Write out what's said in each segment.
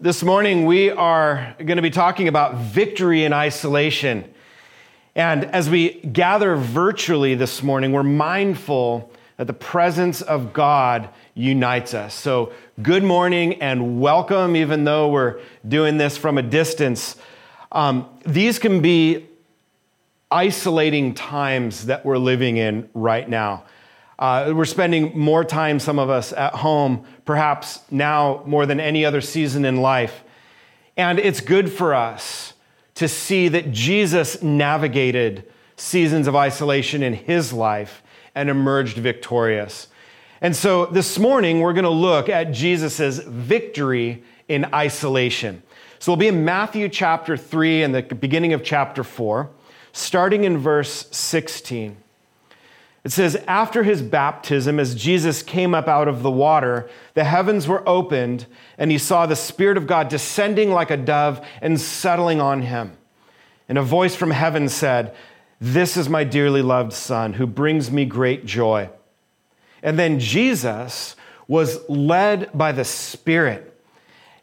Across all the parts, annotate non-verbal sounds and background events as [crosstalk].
This morning, we are going to be talking about victory in isolation. And as we gather virtually this morning, we're mindful that the presence of God unites us. So, good morning and welcome, even though we're doing this from a distance. Um, these can be isolating times that we're living in right now. Uh, we're spending more time, some of us, at home, perhaps now more than any other season in life. And it's good for us to see that Jesus navigated seasons of isolation in his life and emerged victorious. And so this morning, we're going to look at Jesus' victory in isolation. So we'll be in Matthew chapter 3 and the beginning of chapter 4, starting in verse 16. It says, After his baptism, as Jesus came up out of the water, the heavens were opened, and he saw the Spirit of God descending like a dove and settling on him. And a voice from heaven said, This is my dearly loved Son, who brings me great joy. And then Jesus was led by the Spirit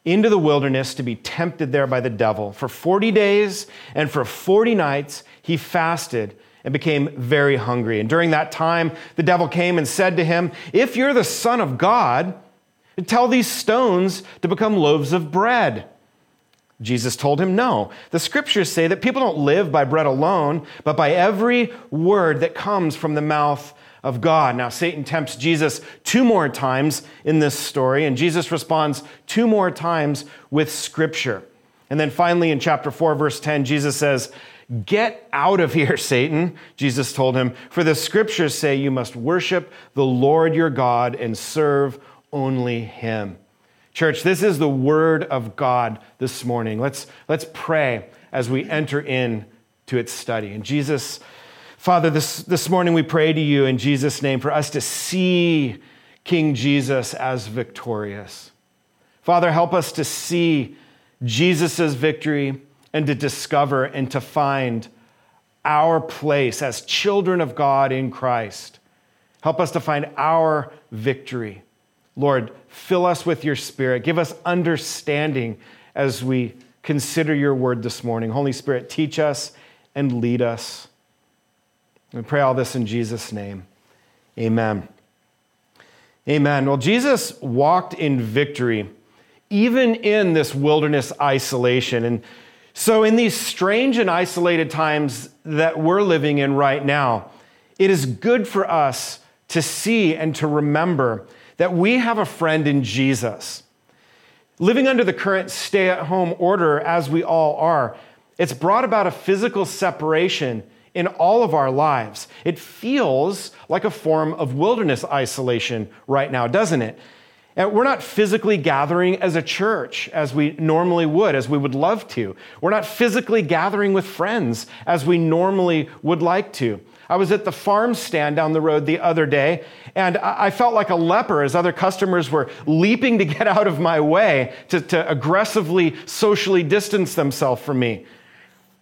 into the wilderness to be tempted there by the devil. For 40 days and for 40 nights, he fasted and became very hungry. And during that time, the devil came and said to him, If you're the Son of God, tell these stones to become loaves of bread. Jesus told him, No. The scriptures say that people don't live by bread alone, but by every word that comes from the mouth of God. Now, Satan tempts Jesus two more times in this story, and Jesus responds two more times with scripture. And then finally, in chapter 4, verse 10, Jesus says, Get out of here, [laughs] Satan, Jesus told him, for the scriptures say you must worship the Lord your God and serve only him. Church, this is the word of God this morning. Let's, let's pray as we enter in to its study. And Jesus, Father, this, this morning we pray to you in Jesus' name for us to see King Jesus as victorious. Father, help us to see Jesus' victory and to discover and to find our place as children of God in Christ. Help us to find our victory. Lord, fill us with your spirit. Give us understanding as we consider your word this morning. Holy Spirit, teach us and lead us. We pray all this in Jesus' name. Amen. Amen. Well, Jesus walked in victory even in this wilderness isolation. And so, in these strange and isolated times that we're living in right now, it is good for us to see and to remember that we have a friend in Jesus. Living under the current stay at home order, as we all are, it's brought about a physical separation in all of our lives. It feels like a form of wilderness isolation right now, doesn't it? And we're not physically gathering as a church as we normally would, as we would love to. We're not physically gathering with friends as we normally would like to. I was at the farm stand down the road the other day, and I felt like a leper as other customers were leaping to get [laughs] out of my way to, to aggressively socially distance themselves from me.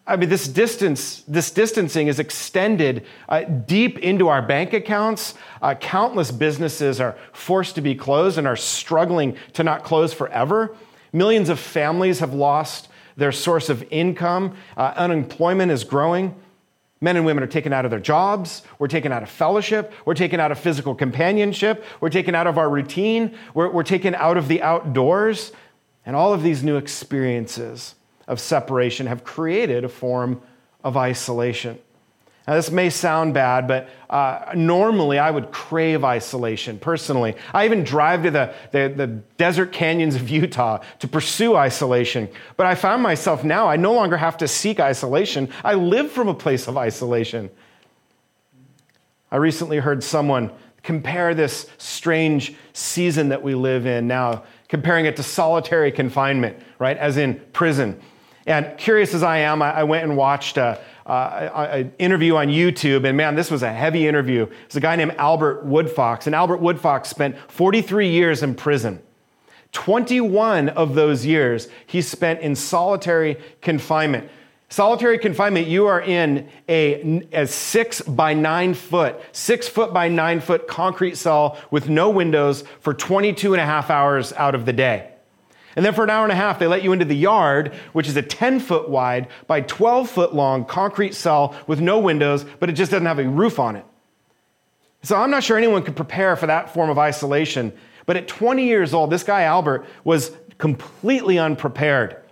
I mean, this distance, this distancing is extended uh, deep into our bank accounts. Uh, countless businesses are forced to be closed and are struggling to not close forever. Millions of families have lost their source of income. Uh, unemployment is growing. Men and women are taken out of their jobs. We're taken out of fellowship. We're taken out of physical companionship. We're taken out of our routine. We're, we're taken out of the outdoors. And all of these new experiences of separation have created a form of isolation. Now, this may sound bad, but uh, normally I would crave isolation personally. I even drive to the, the, the, desert canyons of Utah to pursue isolation. But I found myself now, I no longer have to seek isolation. I live from a place of isolation. I recently heard someone compare this strange season that we live in now, comparing it to solitary confinement, right? As in prison. And curious as I am, I, went and watched an interview on YouTube, and man, this was a heavy interview. It's a guy named Albert Woodfox, and Albert Woodfox spent 43 years in prison. 21 of those years he spent in solitary confinement. Solitary confinement, you are in a, a, six by nine foot, six foot by nine foot concrete cell with no windows for 22 and a half hours out of the day. And then for an hour and a half, they let you into the yard, which is a 10 foot wide by 12 foot long concrete cell with no windows, but it just doesn't have a roof on it. So I'm not sure anyone could prepare for that form of isolation. But at 20 years old, this guy, Albert, was completely unprepared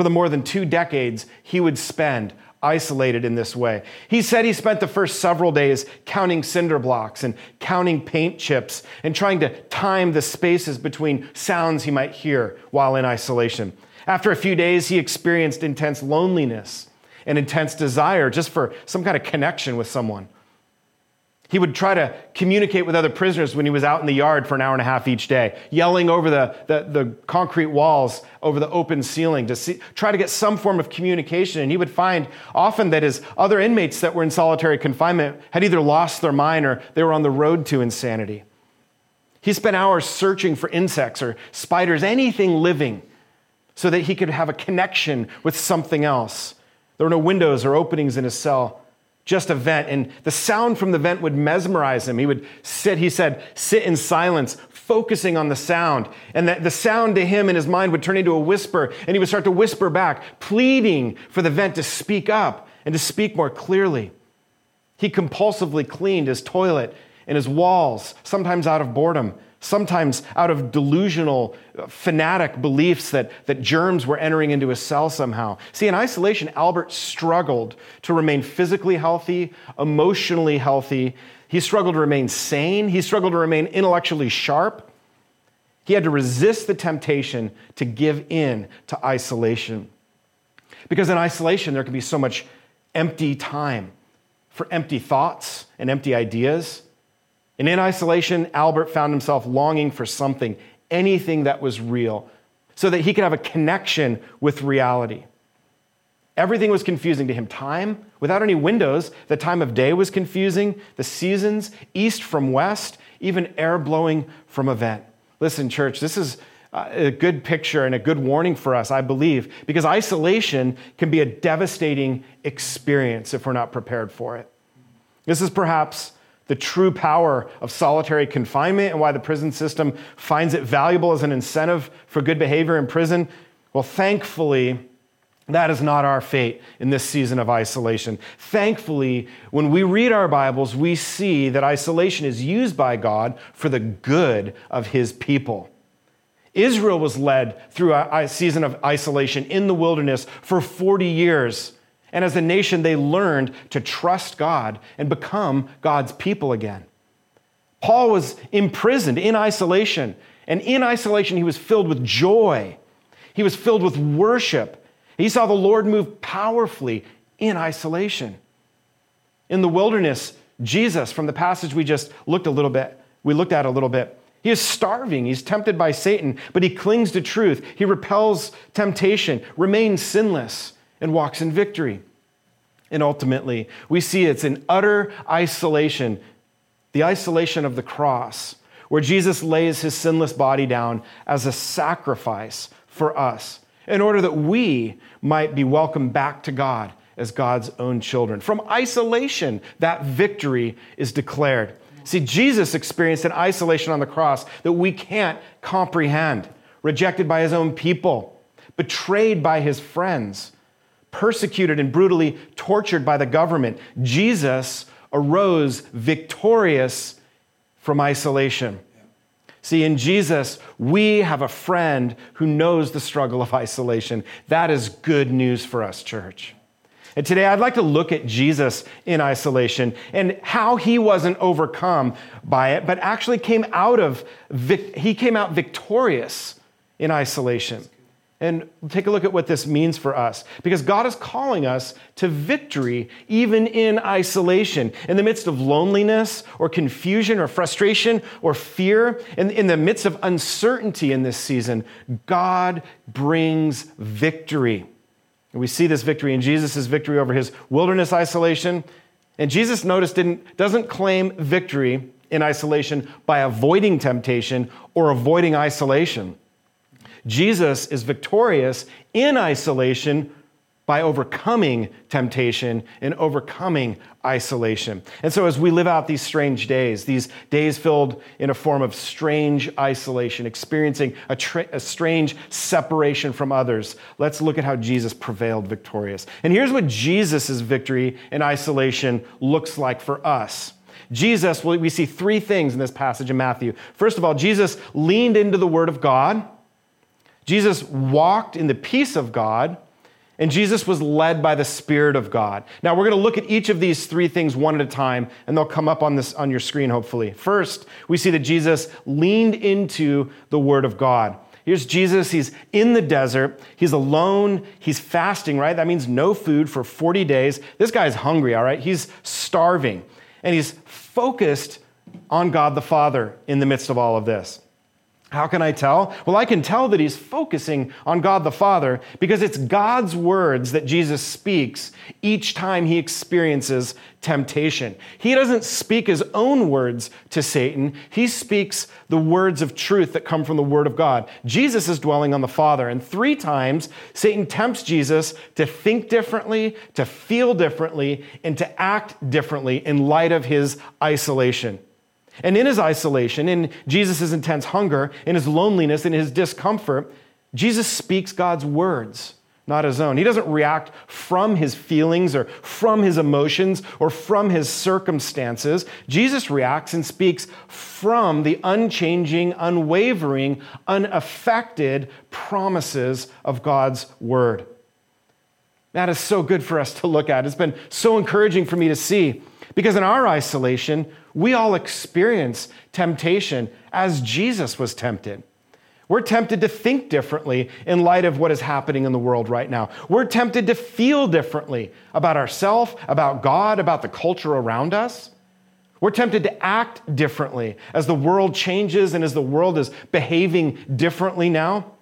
for the more than two decades he would spend isolated in this way. He said he spent the first several days counting cinder blocks and counting paint chips and trying to time the spaces between sounds he might hear while in isolation. After a few days, he experienced intense loneliness and intense desire just for some kind of connection with someone. He would try to communicate with other prisoners when he was out in the yard for an hour and a half each day, yelling over the, the, the, concrete walls, over the open ceiling to see, try to get some form of communication. And he would find often that his other inmates that were in solitary confinement had either lost their mind or they were on the road to insanity. He spent hours searching for insects or spiders, anything living, so that he could have a connection with something else. There were no windows or openings in his cell just a vent. And the sound from the vent would mesmerize him. He would sit, he said, sit in silence, focusing on the sound. And that the sound to him in his mind would turn into a whisper, and he would start to whisper back, pleading for the vent to speak up and to speak more clearly. He compulsively cleaned his toilet and his walls, sometimes out of boredom, sometimes out of delusional, uh, fanatic beliefs that, that germs were entering into his cell somehow. See, in isolation, Albert struggled to remain physically healthy, emotionally healthy. He struggled to remain sane. He struggled to remain intellectually sharp. He had to resist the temptation to give in to isolation. Because in isolation, there can be so much empty time for empty thoughts and empty ideas. And in isolation, Albert found himself longing for something, anything that was real, so that he could have a connection with reality. Everything was confusing to him. Time, without any windows, the time of day was confusing, the seasons, east from west, even air blowing from a vent. Listen, church, this is a good picture and a good warning for us, I believe, because isolation can be a devastating experience if we're not prepared for it. This is perhaps the true power of solitary confinement and why the prison system finds it valuable as an incentive for good behavior in prison? Well, thankfully, that is not our fate in this season of isolation. Thankfully, when we read our Bibles, we see that isolation is used by God for the good of his people. Israel was led through a season of isolation in the wilderness for 40 years. And as a nation, they learned to trust God and become God's people again. Paul was imprisoned in isolation. And in isolation, he was filled with joy. He was filled with worship. He saw the Lord move powerfully in isolation. In the wilderness, Jesus, from the passage we just looked a little bit, we looked at a little bit, he is starving. He's tempted by Satan, but he clings to truth. He repels temptation, remains sinless and walks in victory. And ultimately, we see it's in utter isolation, the isolation of the cross, where Jesus lays his sinless body down as a sacrifice for us in order that we might be welcomed back to God as God's own children. From isolation, that victory is declared. See, Jesus experienced an isolation on the cross that we can't comprehend, rejected by his own people, betrayed by his friends persecuted and brutally tortured by the government, Jesus arose victorious from isolation. See, in Jesus, we have a friend who knows the struggle of isolation. That is good news for us, church. And today I'd like to look at Jesus in isolation and how he wasn't overcome by it, but actually came out of, he came out victorious in isolation. And take a look at what this means for us. Because God is calling us to victory even in isolation, in the midst of loneliness or confusion or frustration or fear, in, in the midst of uncertainty in this season. God brings victory. And we see this victory in Jesus' victory over his wilderness isolation. And Jesus, notice, didn't, doesn't claim victory in isolation by avoiding temptation or avoiding isolation. Jesus is victorious in isolation by overcoming temptation and overcoming isolation. And so, as we live out these strange days, these days filled in a form of strange isolation, experiencing a, tra- a, strange separation from others, let's look at how Jesus prevailed victorious. And here's what Jesus' victory in isolation looks like for us. Jesus, we see three things in this passage in Matthew. First of all, Jesus leaned into the Word of God. Jesus walked in the peace of God and Jesus was led by the Spirit of God. Now we're going to look at each of these three things one at a time, and they'll come up on this on your screen, hopefully. First, we see that Jesus leaned into the Word of God. Here's Jesus. He's in the desert. He's alone. He's fasting, right? That means no food for 40 days. This guy's hungry, all right? He's starving. And he's focused on God the Father in the midst of all of this. How can I tell? Well, I can tell that he's focusing on God the Father because it's God's words that Jesus speaks each time he experiences temptation. He doesn't speak his own words to Satan, he speaks the words of truth that come from the Word of God. Jesus is dwelling on the Father, and three times Satan tempts Jesus to think differently, to feel differently, and to act differently in light of his isolation. And in his isolation, in Jesus' intense hunger, in his loneliness, in his discomfort, Jesus speaks God's words, not his own. He doesn't react from his feelings or from his emotions or from his circumstances. Jesus reacts and speaks from the unchanging, unwavering, unaffected promises of God's word. That is so good for us to look at. It's been so encouraging for me to see because in our isolation, we all experience temptation as Jesus was tempted. We're tempted to think differently in light of what is happening in the world right now. We're tempted to feel differently about ourselves, about God, about the culture around us. We're tempted to act differently as the world changes and as the world is behaving differently now.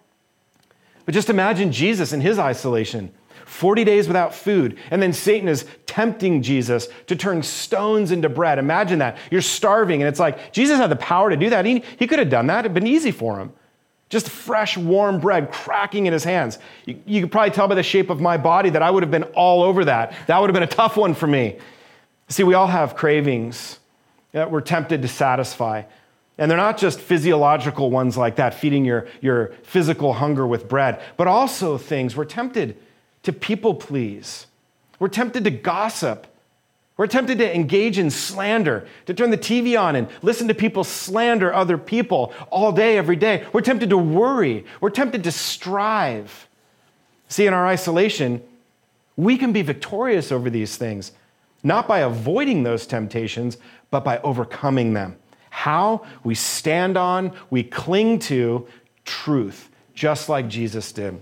But just imagine Jesus in his isolation. 40 days without food. And then Satan is tempting Jesus to turn stones into bread. Imagine that. You're starving, and it's like Jesus had the power to do that. He, he could have done that, it'd been easy for him. Just fresh, warm bread cracking in his hands. You, you could probably tell by the shape of my body that I would have been all over that. That would have been a tough one for me. See, we all have cravings that we're tempted to satisfy. And they're not just physiological ones like that, feeding your, your physical hunger with bread, but also things we're tempted to people please. We're tempted to gossip. We're tempted to engage in slander, to turn the TV on and listen to people slander other people all day, every day. We're tempted to worry. We're tempted to strive. See, in our isolation, we can be victorious over these things, not by avoiding those temptations, but by overcoming them. How? We stand on, we cling to truth, just like Jesus did.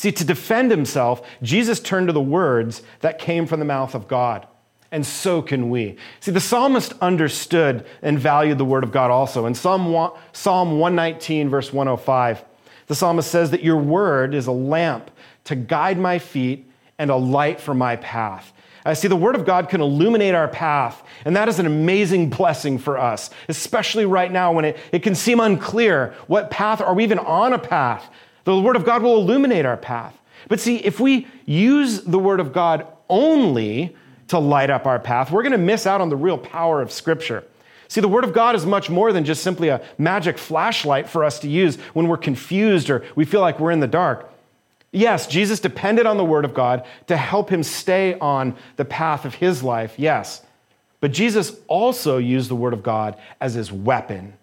See, to defend himself, Jesus turned to the words that came from the mouth of God. And so can we. See, the psalmist understood and valued the word of God also. In Psalm 119, verse 105, the psalmist says that your word is a lamp to guide my feet and a light for my path. I see the Word of God can illuminate our path, and that is an amazing blessing for us, especially right now when it, it can seem unclear what path, are we even on a path? The Word of God will illuminate our path. But see, if we use the Word of God only to light up our path, we're going to miss out on the real power of Scripture. See, the Word of God is much more than just simply a magic flashlight for us to use when we're confused or we feel like we're in the dark. Yes, Jesus depended on the Word of God to help him stay on the path of his life, yes. But Jesus also used the Word of God as his weapon.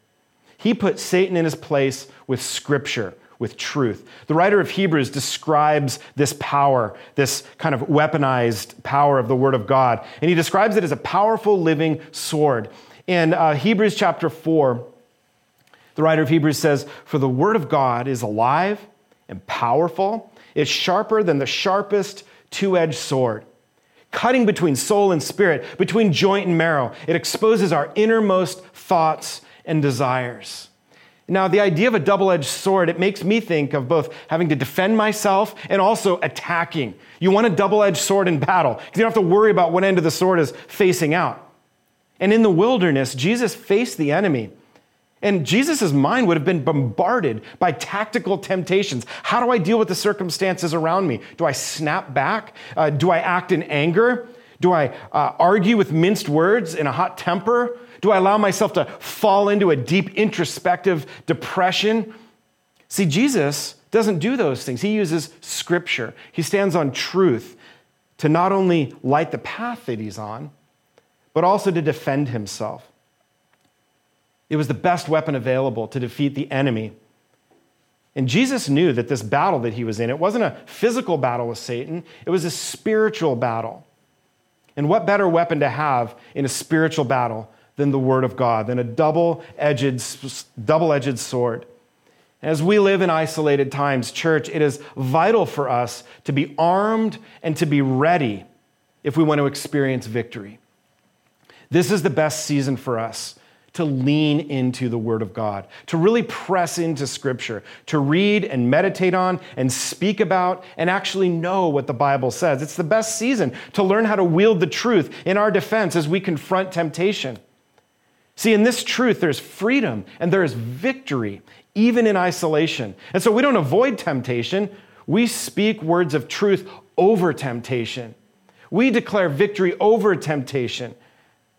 He put Satan in his place with Scripture with truth. The writer of Hebrews describes this power, this kind of weaponized power of the Word of God, and he describes it as a powerful living sword. In uh, Hebrews chapter 4, the writer of Hebrews says, For the Word of God is alive and powerful, it's sharper than the sharpest two edged sword. Cutting between soul and spirit, between joint and marrow, it exposes our innermost thoughts and desires. Now, the idea of a double edged sword, it makes me think of both having to defend myself and also attacking. You want a double edged sword in battle because you don't have to worry about what end of the sword is facing out. And in the wilderness, Jesus faced the enemy And Jesus' mind would have been bombarded by tactical temptations. How do I deal with the circumstances around me? Do I snap back? Uh, do I act in anger? Do I uh, argue with minced words in a hot temper? Do I allow myself to fall into a deep introspective depression? See, Jesus doesn't do those things. He uses scripture, he stands on truth to not only light the path that he's on, but also to defend himself. It was the best weapon available to defeat the enemy. And Jesus knew that this battle that he was in, it wasn't a physical battle with Satan, it was a spiritual battle. And what better weapon to have in a spiritual battle than the Word of God, than a double edged double edged sword? As we live in isolated times, church, it is vital for us to be armed and to be ready if we want to experience victory. This is the best season for us to lean into the Word of God, to really press into Scripture, to read and meditate on and speak about and actually know what the Bible says. It's the best season to learn how to wield the truth in our defense as we confront temptation. See, in this truth, there's freedom and there is victory, even in isolation. And so we don't avoid temptation, we speak words of truth over temptation. We declare victory over temptation.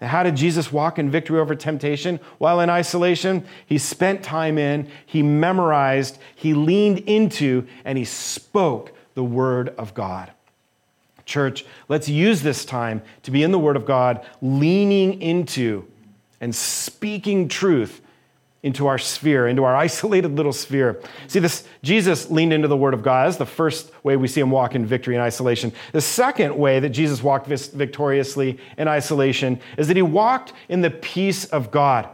Now, how did Jesus walk in victory over temptation while in isolation? He spent time in, he memorized, he leaned into, and he spoke the Word of God. Church, let's use this time to be in the Word of God, leaning into and speaking truth into our sphere, into our [laughs] isolated little sphere. See, this Jesus leaned into the Word of God. That's the first way we see him walk in victory and isolation. The second way that Jesus walked victoriously in isolation is that he walked in the peace of God.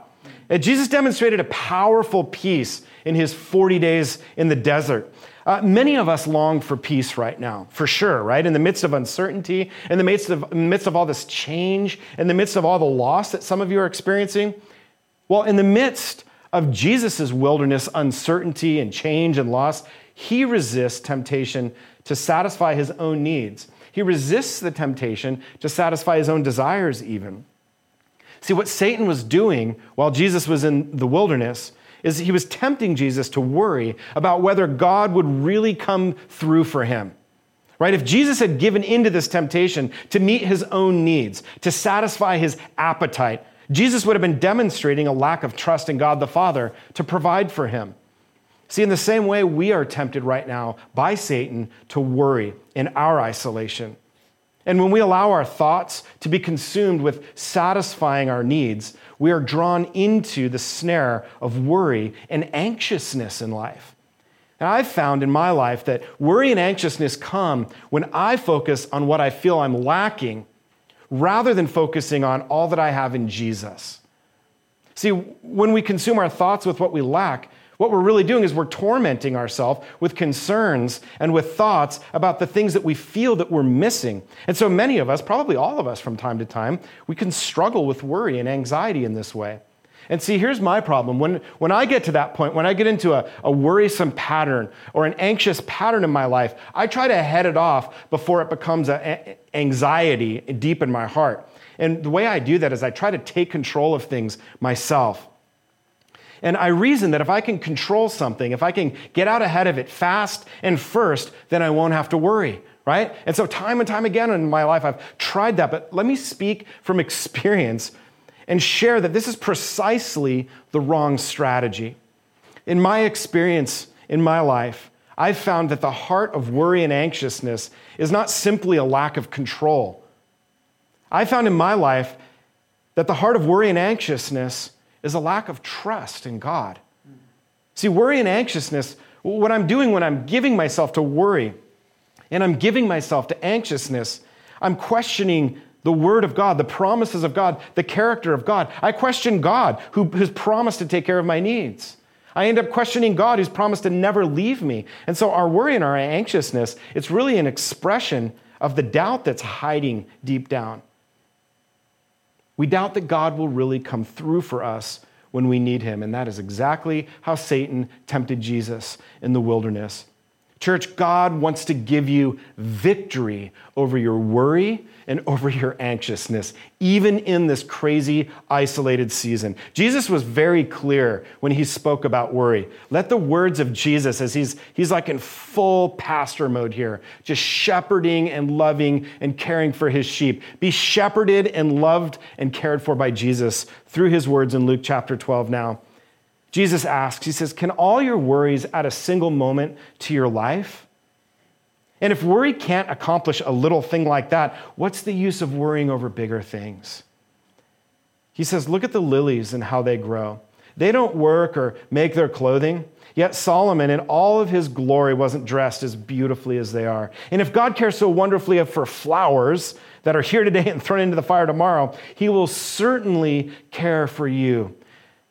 And Jesus demonstrated a powerful peace in his 40 days in the desert. Uh, many of us long for peace right now, for sure, right? In the midst of uncertainty, in the midst of, the midst of all this change, in the midst of all the loss that some of you are experiencing. Well, in the midst of Jesus' wilderness uncertainty and change and loss, he resists temptation to satisfy his own needs. He resists the temptation to satisfy his own desires, even. See, what Satan was doing while Jesus was in the wilderness is he was tempting Jesus to worry about whether God would really come through for him. Right? If Jesus had given into this temptation to meet his own needs, to satisfy his appetite, Jesus would have been demonstrating a lack of trust in God the Father to provide for him. See, in the same way, we are tempted right now by Satan to worry in our isolation. And when we allow our thoughts to be consumed with satisfying our needs, we are drawn into the snare of worry and anxiousness in life. And I've found in my life that worry and anxiousness come when I focus on what I feel I'm lacking rather than focusing on all that I have in Jesus. See, when we consume our thoughts with what we lack, what we're really doing is we're tormenting ourselves with concerns and with thoughts about the things that we feel that we're missing. And so many of us, probably all of us from time to time, we can struggle with worry and anxiety in this way. And see, here's my problem. When, when I get to that point, when I get into a, a worrisome pattern or an anxious pattern in my life, I try to head it off before it becomes an anxiety deep in my heart. And the way I do that is I try to take control of things myself. And I reason that if I can control something, if I can get out ahead of it fast and first, then I won't have to worry, right? And so, time and time again in my life, I've tried that. But let me speak from experience and share that this is precisely the wrong strategy. In my experience in my life, I've found that the heart of worry and anxiousness is not simply a lack of control. I found in my life that the heart of worry and anxiousness is a lack of trust in God. See, worry and anxiousness, what I'm doing when I'm giving myself to worry and I'm giving myself to anxiousness, I'm questioning the Word of God, the promises of God, the character of God. I question God who has promised to take care of my needs. I end up questioning God who's promised to never leave me. And so our worry and our anxiousness, it's really an expression of the doubt that's hiding deep down. We doubt that God will really come through for us when we need him. And that is exactly how Satan tempted Jesus in the wilderness. Church, God wants to give you victory over your worry and [laughs] over your anxiousness, even in this crazy, isolated season. Jesus was very clear when he spoke about worry. Let the words of Jesus, as he's, he's like in full pastor mode here, just shepherding and loving and caring for his sheep, be shepherded and loved and cared for by Jesus through his words in Luke chapter 12 now. Jesus asks, He says, Can all your worries add a single moment to your life? And if worry can't accomplish a little thing like that, what's the use of worrying over bigger things? He says, Look at the lilies and how they grow. They don't work or make their clothing. Yet Solomon, in all of his glory, wasn't dressed as beautifully as they are. And if God cares so wonderfully for flowers that are here today and thrown into the fire tomorrow, he will certainly care for you.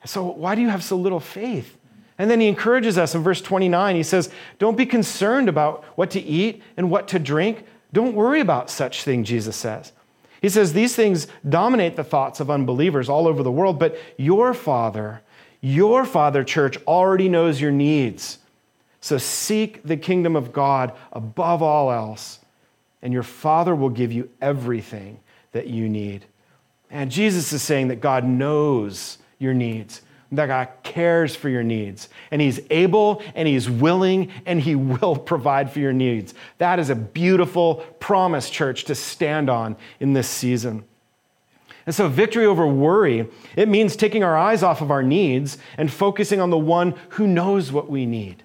So, why do you have so little faith? And then he encourages us in verse 29. He says, Don't be concerned about what to eat and what to drink. Don't worry about such things, Jesus says. He says, These things dominate the thoughts of unbelievers all over the world, but your Father, your Father, church, already knows your needs. So seek the kingdom of God above all else, and your Father will give you everything that you need. And Jesus is saying that God knows your needs, that God cares for your needs, and He's able and He's willing and He [laughs] will provide for your needs. That is a beautiful promise, church, to stand on in this season. And so, victory over worry, it means taking our eyes off of our needs and focusing on the one who knows what we need.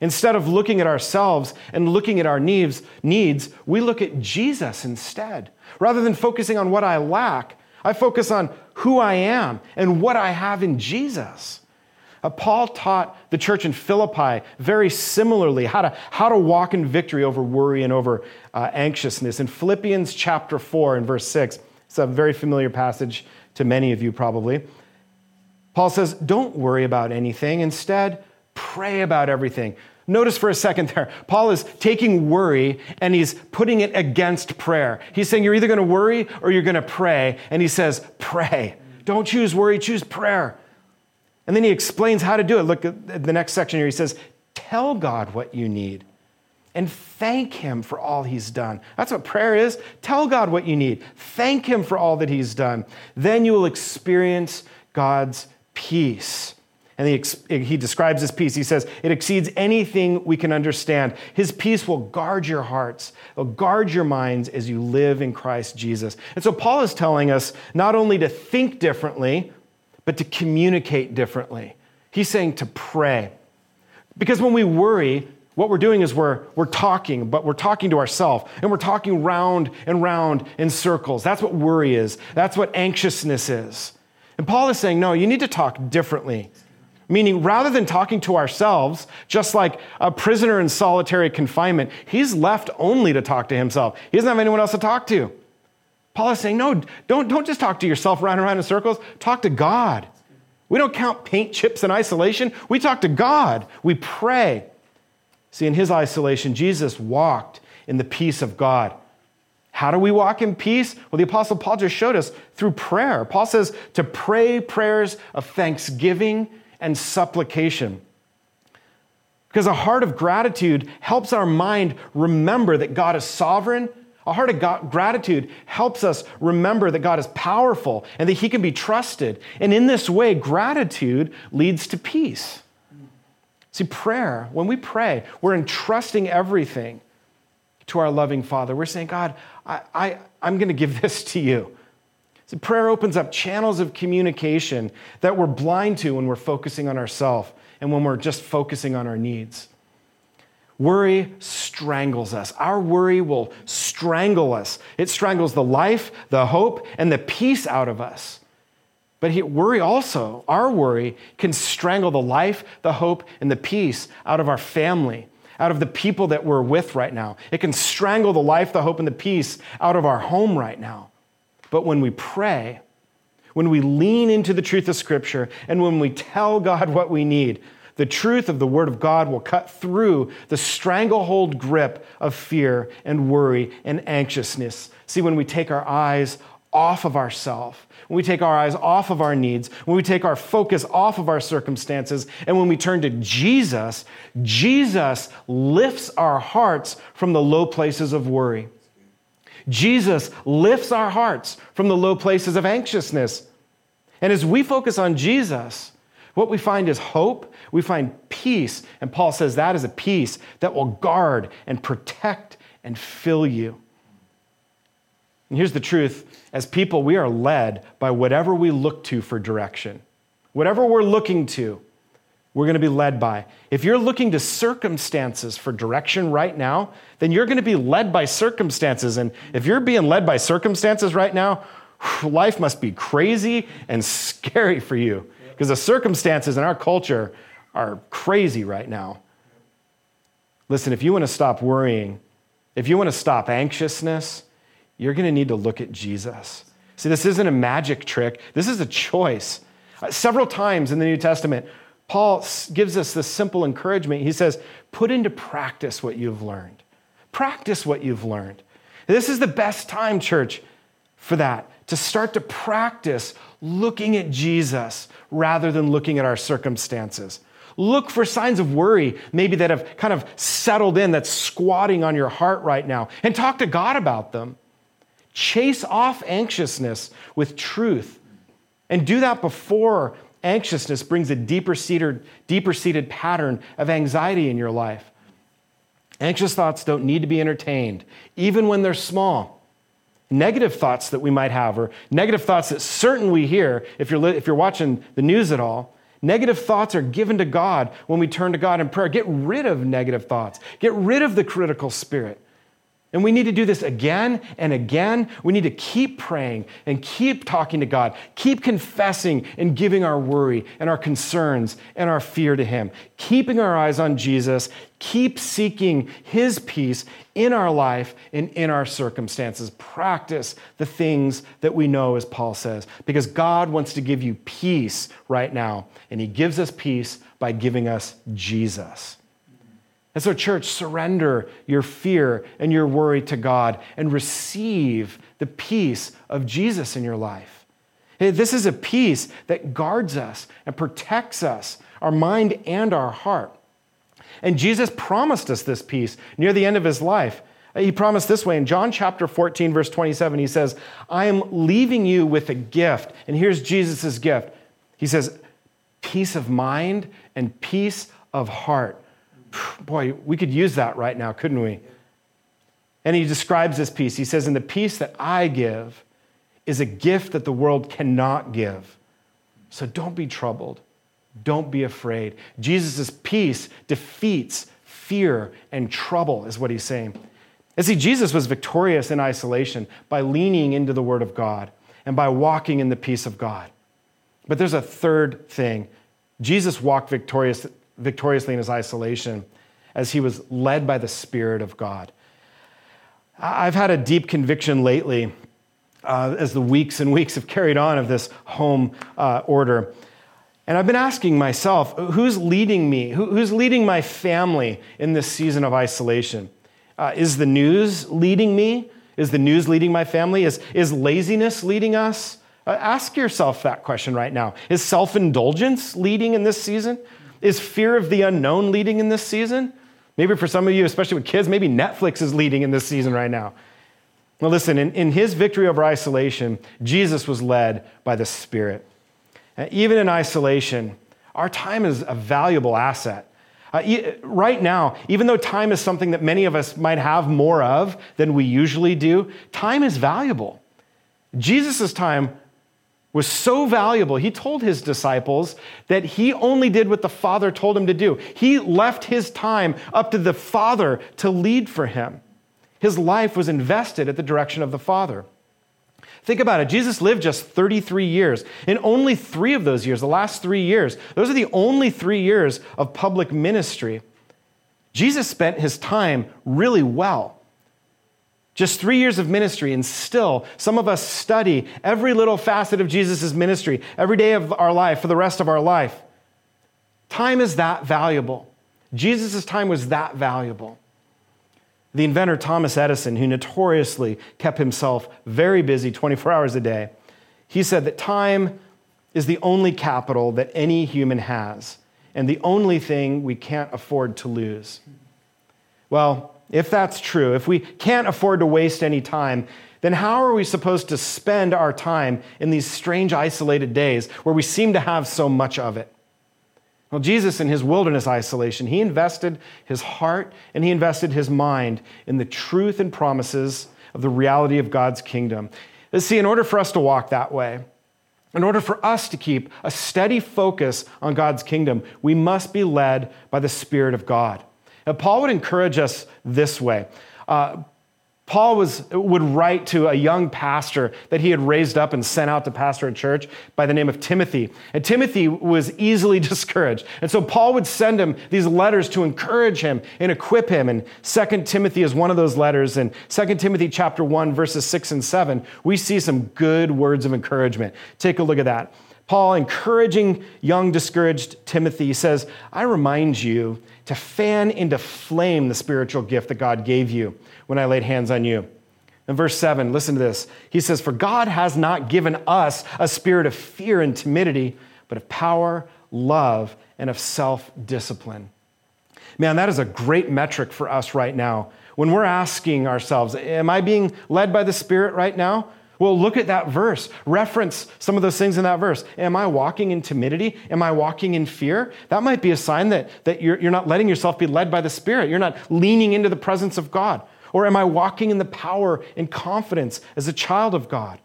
Instead of looking at ourselves and looking at our needs, needs, we look at Jesus instead. Rather than focusing on what I lack, I focus on who I am and what I have in Jesus. Uh, Paul taught the church in Philippi very similarly how to, how to walk in victory over worry and over uh, anxiousness. In Philippians chapter 4 and verse 6, it's a very familiar passage to many of you probably. Paul says, Don't worry about anything. Instead, pray about everything. Notice for a second there, Paul is taking worry and he's putting it against prayer. He's saying you're either going to worry or you're going to pray. And he says, pray. Don't choose worry, choose prayer. And then he explains how to do it. Look at the next section here. He says, tell God what you need and thank him for all he's done. That's what prayer is. Tell God what you need, thank him for all that he's done. Then you will experience God's peace. And he, he describes his peace. He says, It exceeds anything we can understand. His peace will guard your hearts, will guard your minds as you live in Christ Jesus. And so Paul is telling us not only to think differently, but to communicate differently. He's saying to pray. Because when we worry, what we're doing is we're, we're talking, but we're talking to ourselves and we're talking round and round in circles. That's what worry is. That's what anxiousness is. And Paul is saying, no, you need to talk differently. Meaning, rather than talking to ourselves, just like a prisoner in solitary confinement, he's left only to talk to himself. He doesn't have anyone else to talk to. Paul is saying, no, don't, don't just talk to yourself round and in circles, talk to God. We don't count paint chips in isolation, we talk to God. We pray. See, in his isolation, Jesus walked in the peace of God. How do we walk in peace? Well, the Apostle Paul just showed us through prayer. Paul says to pray prayers of thanksgiving and supplication. Because a heart of gratitude helps our mind remember that God is sovereign. A heart of God, gratitude helps us remember that God is powerful and that He can be trusted. And in this way, gratitude leads to peace. See, prayer, when we pray, we're entrusting everything to our loving Father. We're saying, God, I, I, I'm going to give [laughs] this to you. So prayer opens up channels of communication that we're blind to when we're focusing on ourselves and when we're just focusing on our needs. Worry strangles us. Our worry will strangle us. It strangles the life, the hope, and the peace out of us. But worry also, our worry, can strangle the life, the hope, and the peace out of our family, out of the people that we're with right now. It can strangle the life, the hope, and the peace out of our home right now. But when we pray, when we lean into the truth of Scripture, and when we tell God what we need, the truth of the Word of God will cut through the stranglehold grip of fear and worry and anxiousness. See, when we take our eyes off of ourselves, when we take our eyes off of our needs, when we take our focus off of our circumstances, and when we turn to Jesus, Jesus lifts our hearts from the low places of worry. Jesus lifts our hearts from the low places of anxiousness. And as we focus on Jesus, what we find is hope, we find peace. And Paul says that is a peace that will guard and protect and fill you. And here's the truth as people, we are led by whatever we look to for direction. Whatever we're looking to, we're going to be led by. If you're looking to circumstances for direction right now, then you're going to be led by circumstances. And if you're being led by circumstances right now, life must be crazy and scary for you because the circumstances in our culture are crazy right now. Listen, if you want to stop worrying, if you want to stop anxiousness, you're going to need to look at Jesus. See, this isn't a magic trick, this is a choice. Uh, several times in the New Testament, Paul gives us this simple encouragement. He says, Put into practice what you've learned. Practice what you've learned. This is the best time, church, for that, to start to practice looking at Jesus rather than looking at our circumstances. Look for signs of worry, maybe that have kind of settled in, that's squatting on your heart right now, and talk to God about them. Chase off anxiousness with truth. And do that before anxiousness brings a deeper seated, deeper seated pattern of anxiety in your life. Anxious thoughts don't need to be entertained, even when they're small. Negative thoughts that we might have, or negative thoughts that certain we hear if you're, if you're watching the news at all, Negative thoughts are given to God when we turn to God in prayer. Get rid of negative thoughts. Get rid of the critical spirit. And we need to do this again and again. We need to keep praying and keep talking to God, keep confessing and giving our worry and our concerns and our fear to Him, keeping our eyes on Jesus, keep seeking His peace in our life and in our circumstances. Practice the things that we know, as Paul says, because God wants to give you peace right now, and He gives us peace by giving us Jesus. And so, church, surrender your fear and your worry to God and receive the peace of Jesus in your life. This is a peace that guards us and protects us, our mind and our heart. And Jesus promised us this peace near the end of his life. Uh, he promised this way in John chapter 14, verse 27. He says, I am leaving you with a gift. And here's Jesus' gift. He says, peace of mind and peace of heart. Boy, we could use that right now, couldn't we? And he describes this peace. He says, And the peace that I give is a gift that the world cannot give. So don't be troubled. Don't be afraid. Jesus' peace defeats fear and trouble, is what he's saying. And see, Jesus was victorious in isolation by leaning into the Word of God and by walking in the peace of God. But there's a third thing. Jesus walked victorious, victoriously in his isolation as he was led by the Spirit of God. I've had a deep conviction lately uh, as the weeks and weeks have carried on of this home uh, order. And I've been asking myself, who's leading me? Who, who's leading my family in this season of isolation? Uh, is the news leading me? Is the news leading my family? Is, is laziness leading us? Uh, ask yourself that question right now. Is self indulgence leading in this season? Is fear of the unknown leading in this season? Maybe for some of you, especially with kids, maybe Netflix is leading in this season right now. Well, listen, in, in his victory over isolation, Jesus was led by the Spirit. Uh, even in isolation, our time is a valuable asset. Uh, right now, even though time is something that many of us might have more of than we usually do, time is valuable. Jesus' time was so valuable, he told his disciples that he only did what the Father told him to do. He left his time up to the Father to lead for him. His life was invested at the direction of the Father. Think about it. Jesus lived just 33 years. In only three of those years, the last three years, those are the only three years of public ministry. Jesus spent his time really well. Just three years of ministry, and still, some of us study every little facet of Jesus' ministry every day of our life for the rest of our life. Time is that valuable. Jesus' time was that valuable. The inventor Thomas Edison, who notoriously kept himself very busy 24 hours a day, he said that time is the only capital that any human has and the only thing we can't afford to lose. Well, if that's true, if we can't afford to waste any time, then how are we supposed to spend our time in these strange, isolated days where we seem to have so much of it? Well, Jesus, in his wilderness isolation, he invested his heart and he invested his mind in the truth and promises of the reality of God's kingdom. See, in order for us to walk that way, in order for us to keep a steady focus on God's kingdom, we must be led by the Spirit of God. Now, Paul would encourage us this way. Uh, Paul was, would write to a young pastor that he had raised up and sent out to pastor a church by the name of Timothy. And Timothy was easily [laughs] discouraged. And so Paul would send him these letters to encourage him and equip him. And 2 Timothy is one of those letters. And 2 Timothy chapter 1, verses 6 and 7, we see some good words of encouragement. Take a look at that. Paul, encouraging young, discouraged Timothy, says, I remind you to fan into flame the spiritual gift that God gave you when I laid hands on you. In verse 7, listen to this. He says, For God has not given us a spirit of fear and timidity, but of power, love, and of self discipline. Man, that is a great metric for us right now. When we're asking ourselves, Am I being led by the Spirit right now? Well, look at that verse. Reference some of those things in that verse. Am I walking in timidity? Am I walking in fear? That might be a sign that, that you're, you're not letting yourself be led by the Spirit. You're not leaning into the presence of God. Or am I walking in the power and confidence as a child of God?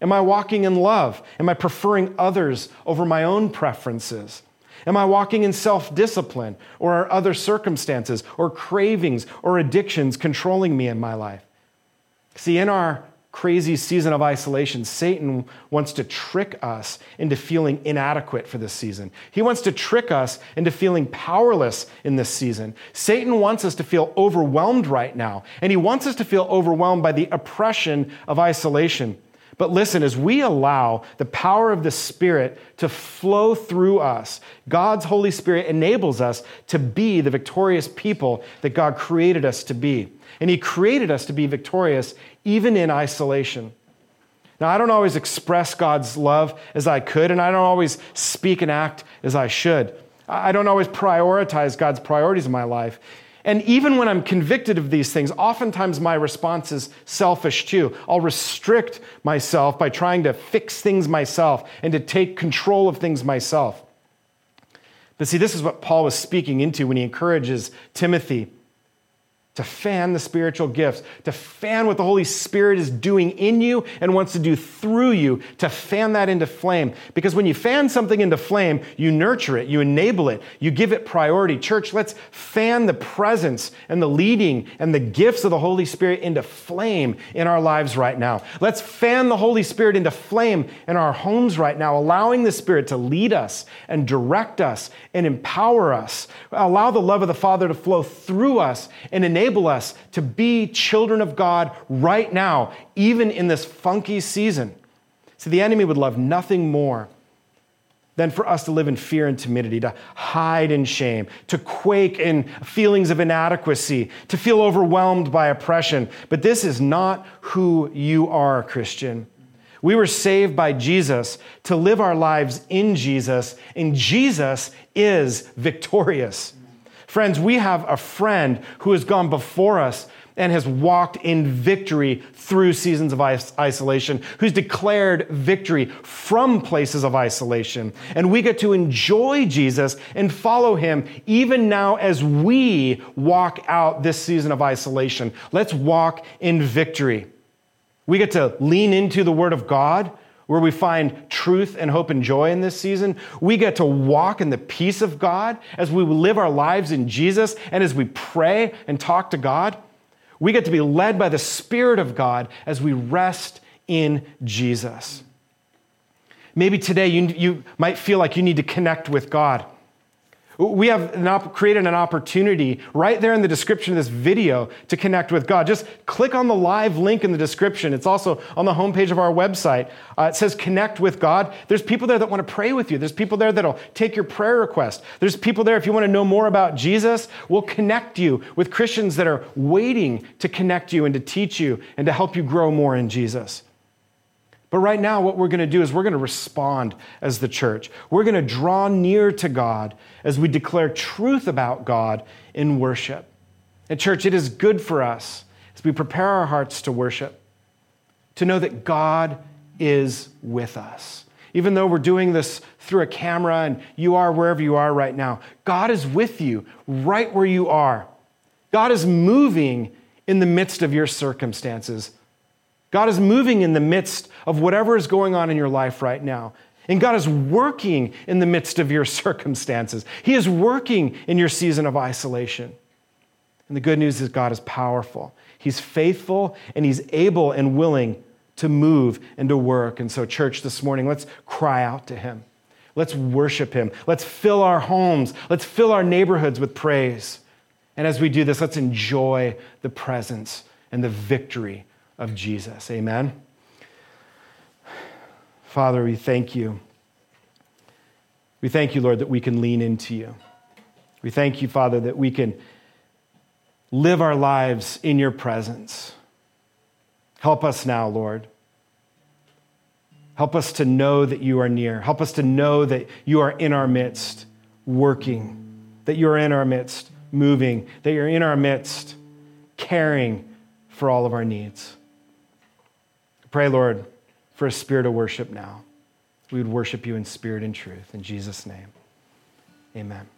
Am I walking in love? Am I preferring others over my own preferences? Am I walking in self discipline? Or are other circumstances or cravings or addictions controlling me in my life? See, in our crazy season of isolation, Satan wants to trick us into feeling inadequate for this season. He wants to trick us into feeling powerless in this season. Satan wants us to feel overwhelmed right now, and he wants us to feel overwhelmed by the oppression of isolation. But listen, as we allow the power of the Spirit to flow through us, God's Holy Spirit enables us to be the victorious people that God created us to be. And He created us to be victorious even in isolation. Now, I don't always express God's love as I could, and I don't always speak and act as I should. I don't always prioritize God's priorities in my life. And even when I'm convicted of these things, oftentimes my response is selfish too. I'll restrict myself by trying to fix things myself and to take control of things myself. But see, this is what Paul was speaking into when he encourages Timothy to fan the spiritual gifts, to fan what the Holy Spirit is doing in you and wants to do through you, to fan that into flame. Because when you fan something into flame, you nurture it, you enable it, you give it priority. Church, let's fan the presence and the leading and the gifts of the Holy Spirit into flame in our lives right now. Let's fan the Holy Spirit into flame in our homes right now, allowing the Spirit to lead us and direct us and empower us. Allow the love of the Father to flow through us and enable enable us to be children of God right now, even in this funky season. See, the enemy would love nothing more than for us to live in fear and timidity, to hide in shame, to quake in feelings of inadequacy, to feel overwhelmed by oppression. But this is not who you are, Christian. We were saved by Jesus to live our lives in Jesus, and Jesus is victorious. Friends, we have a friend who has gone before us and has walked in victory through seasons of isolation, who's declared victory from places of isolation. And we get to enjoy Jesus and follow him even now as we walk out this season of isolation. Let's walk in victory. We get to lean into the Word of God where we find truth and hope and joy in this season. We get to walk in the peace of God as we live our lives in Jesus and as we pray and talk to God. We get to be led by the Spirit of God as we rest in Jesus. Maybe today you, you might feel like you need to connect with God. We have op- created an opportunity right there in the description of this video to connect with God. Just click on the live link in the description. It's also on the homepage of our website. Uh, it says connect with God. There's people there that want to pray with you. There's people there that'll take your prayer request. There's people there, if you want to know more about Jesus, we'll connect you with Christians that are waiting to connect you and to teach you and to help you grow more in Jesus. But right now, what we're going to do is we're going to respond as the church. We're going to draw near to God as we declare truth about God in worship. And, church, it is good for us as we prepare our hearts to worship to know that God is with us. Even though we're doing this through a camera and you are wherever you are right now, God is with you right where you are. God is moving in the midst of your circumstances. God is moving in the midst of whatever is going on in your life right now. And God is working in the midst of your [laughs] circumstances. He is working in your season of isolation. And the good news is, God is powerful. He's faithful and He's able and willing to move and to work. And so, church, this morning, let's cry out to Him. Let's worship Him. Let's fill our homes. Let's fill our neighborhoods with praise. And as we do this, let's enjoy the presence and the victory of Jesus. Amen. Father, we thank you. We thank you, Lord, that we can lean into you. We thank you, Father, that we can live our lives in your presence. Help us now, Lord. Help us to know that you are near. Help us to know that you are in our midst, working, that you are in our midst, moving, that you're in our midst, caring for all of our needs. Pray, Lord, for a spirit of worship now. We would worship you in spirit and truth. In Jesus' name, amen.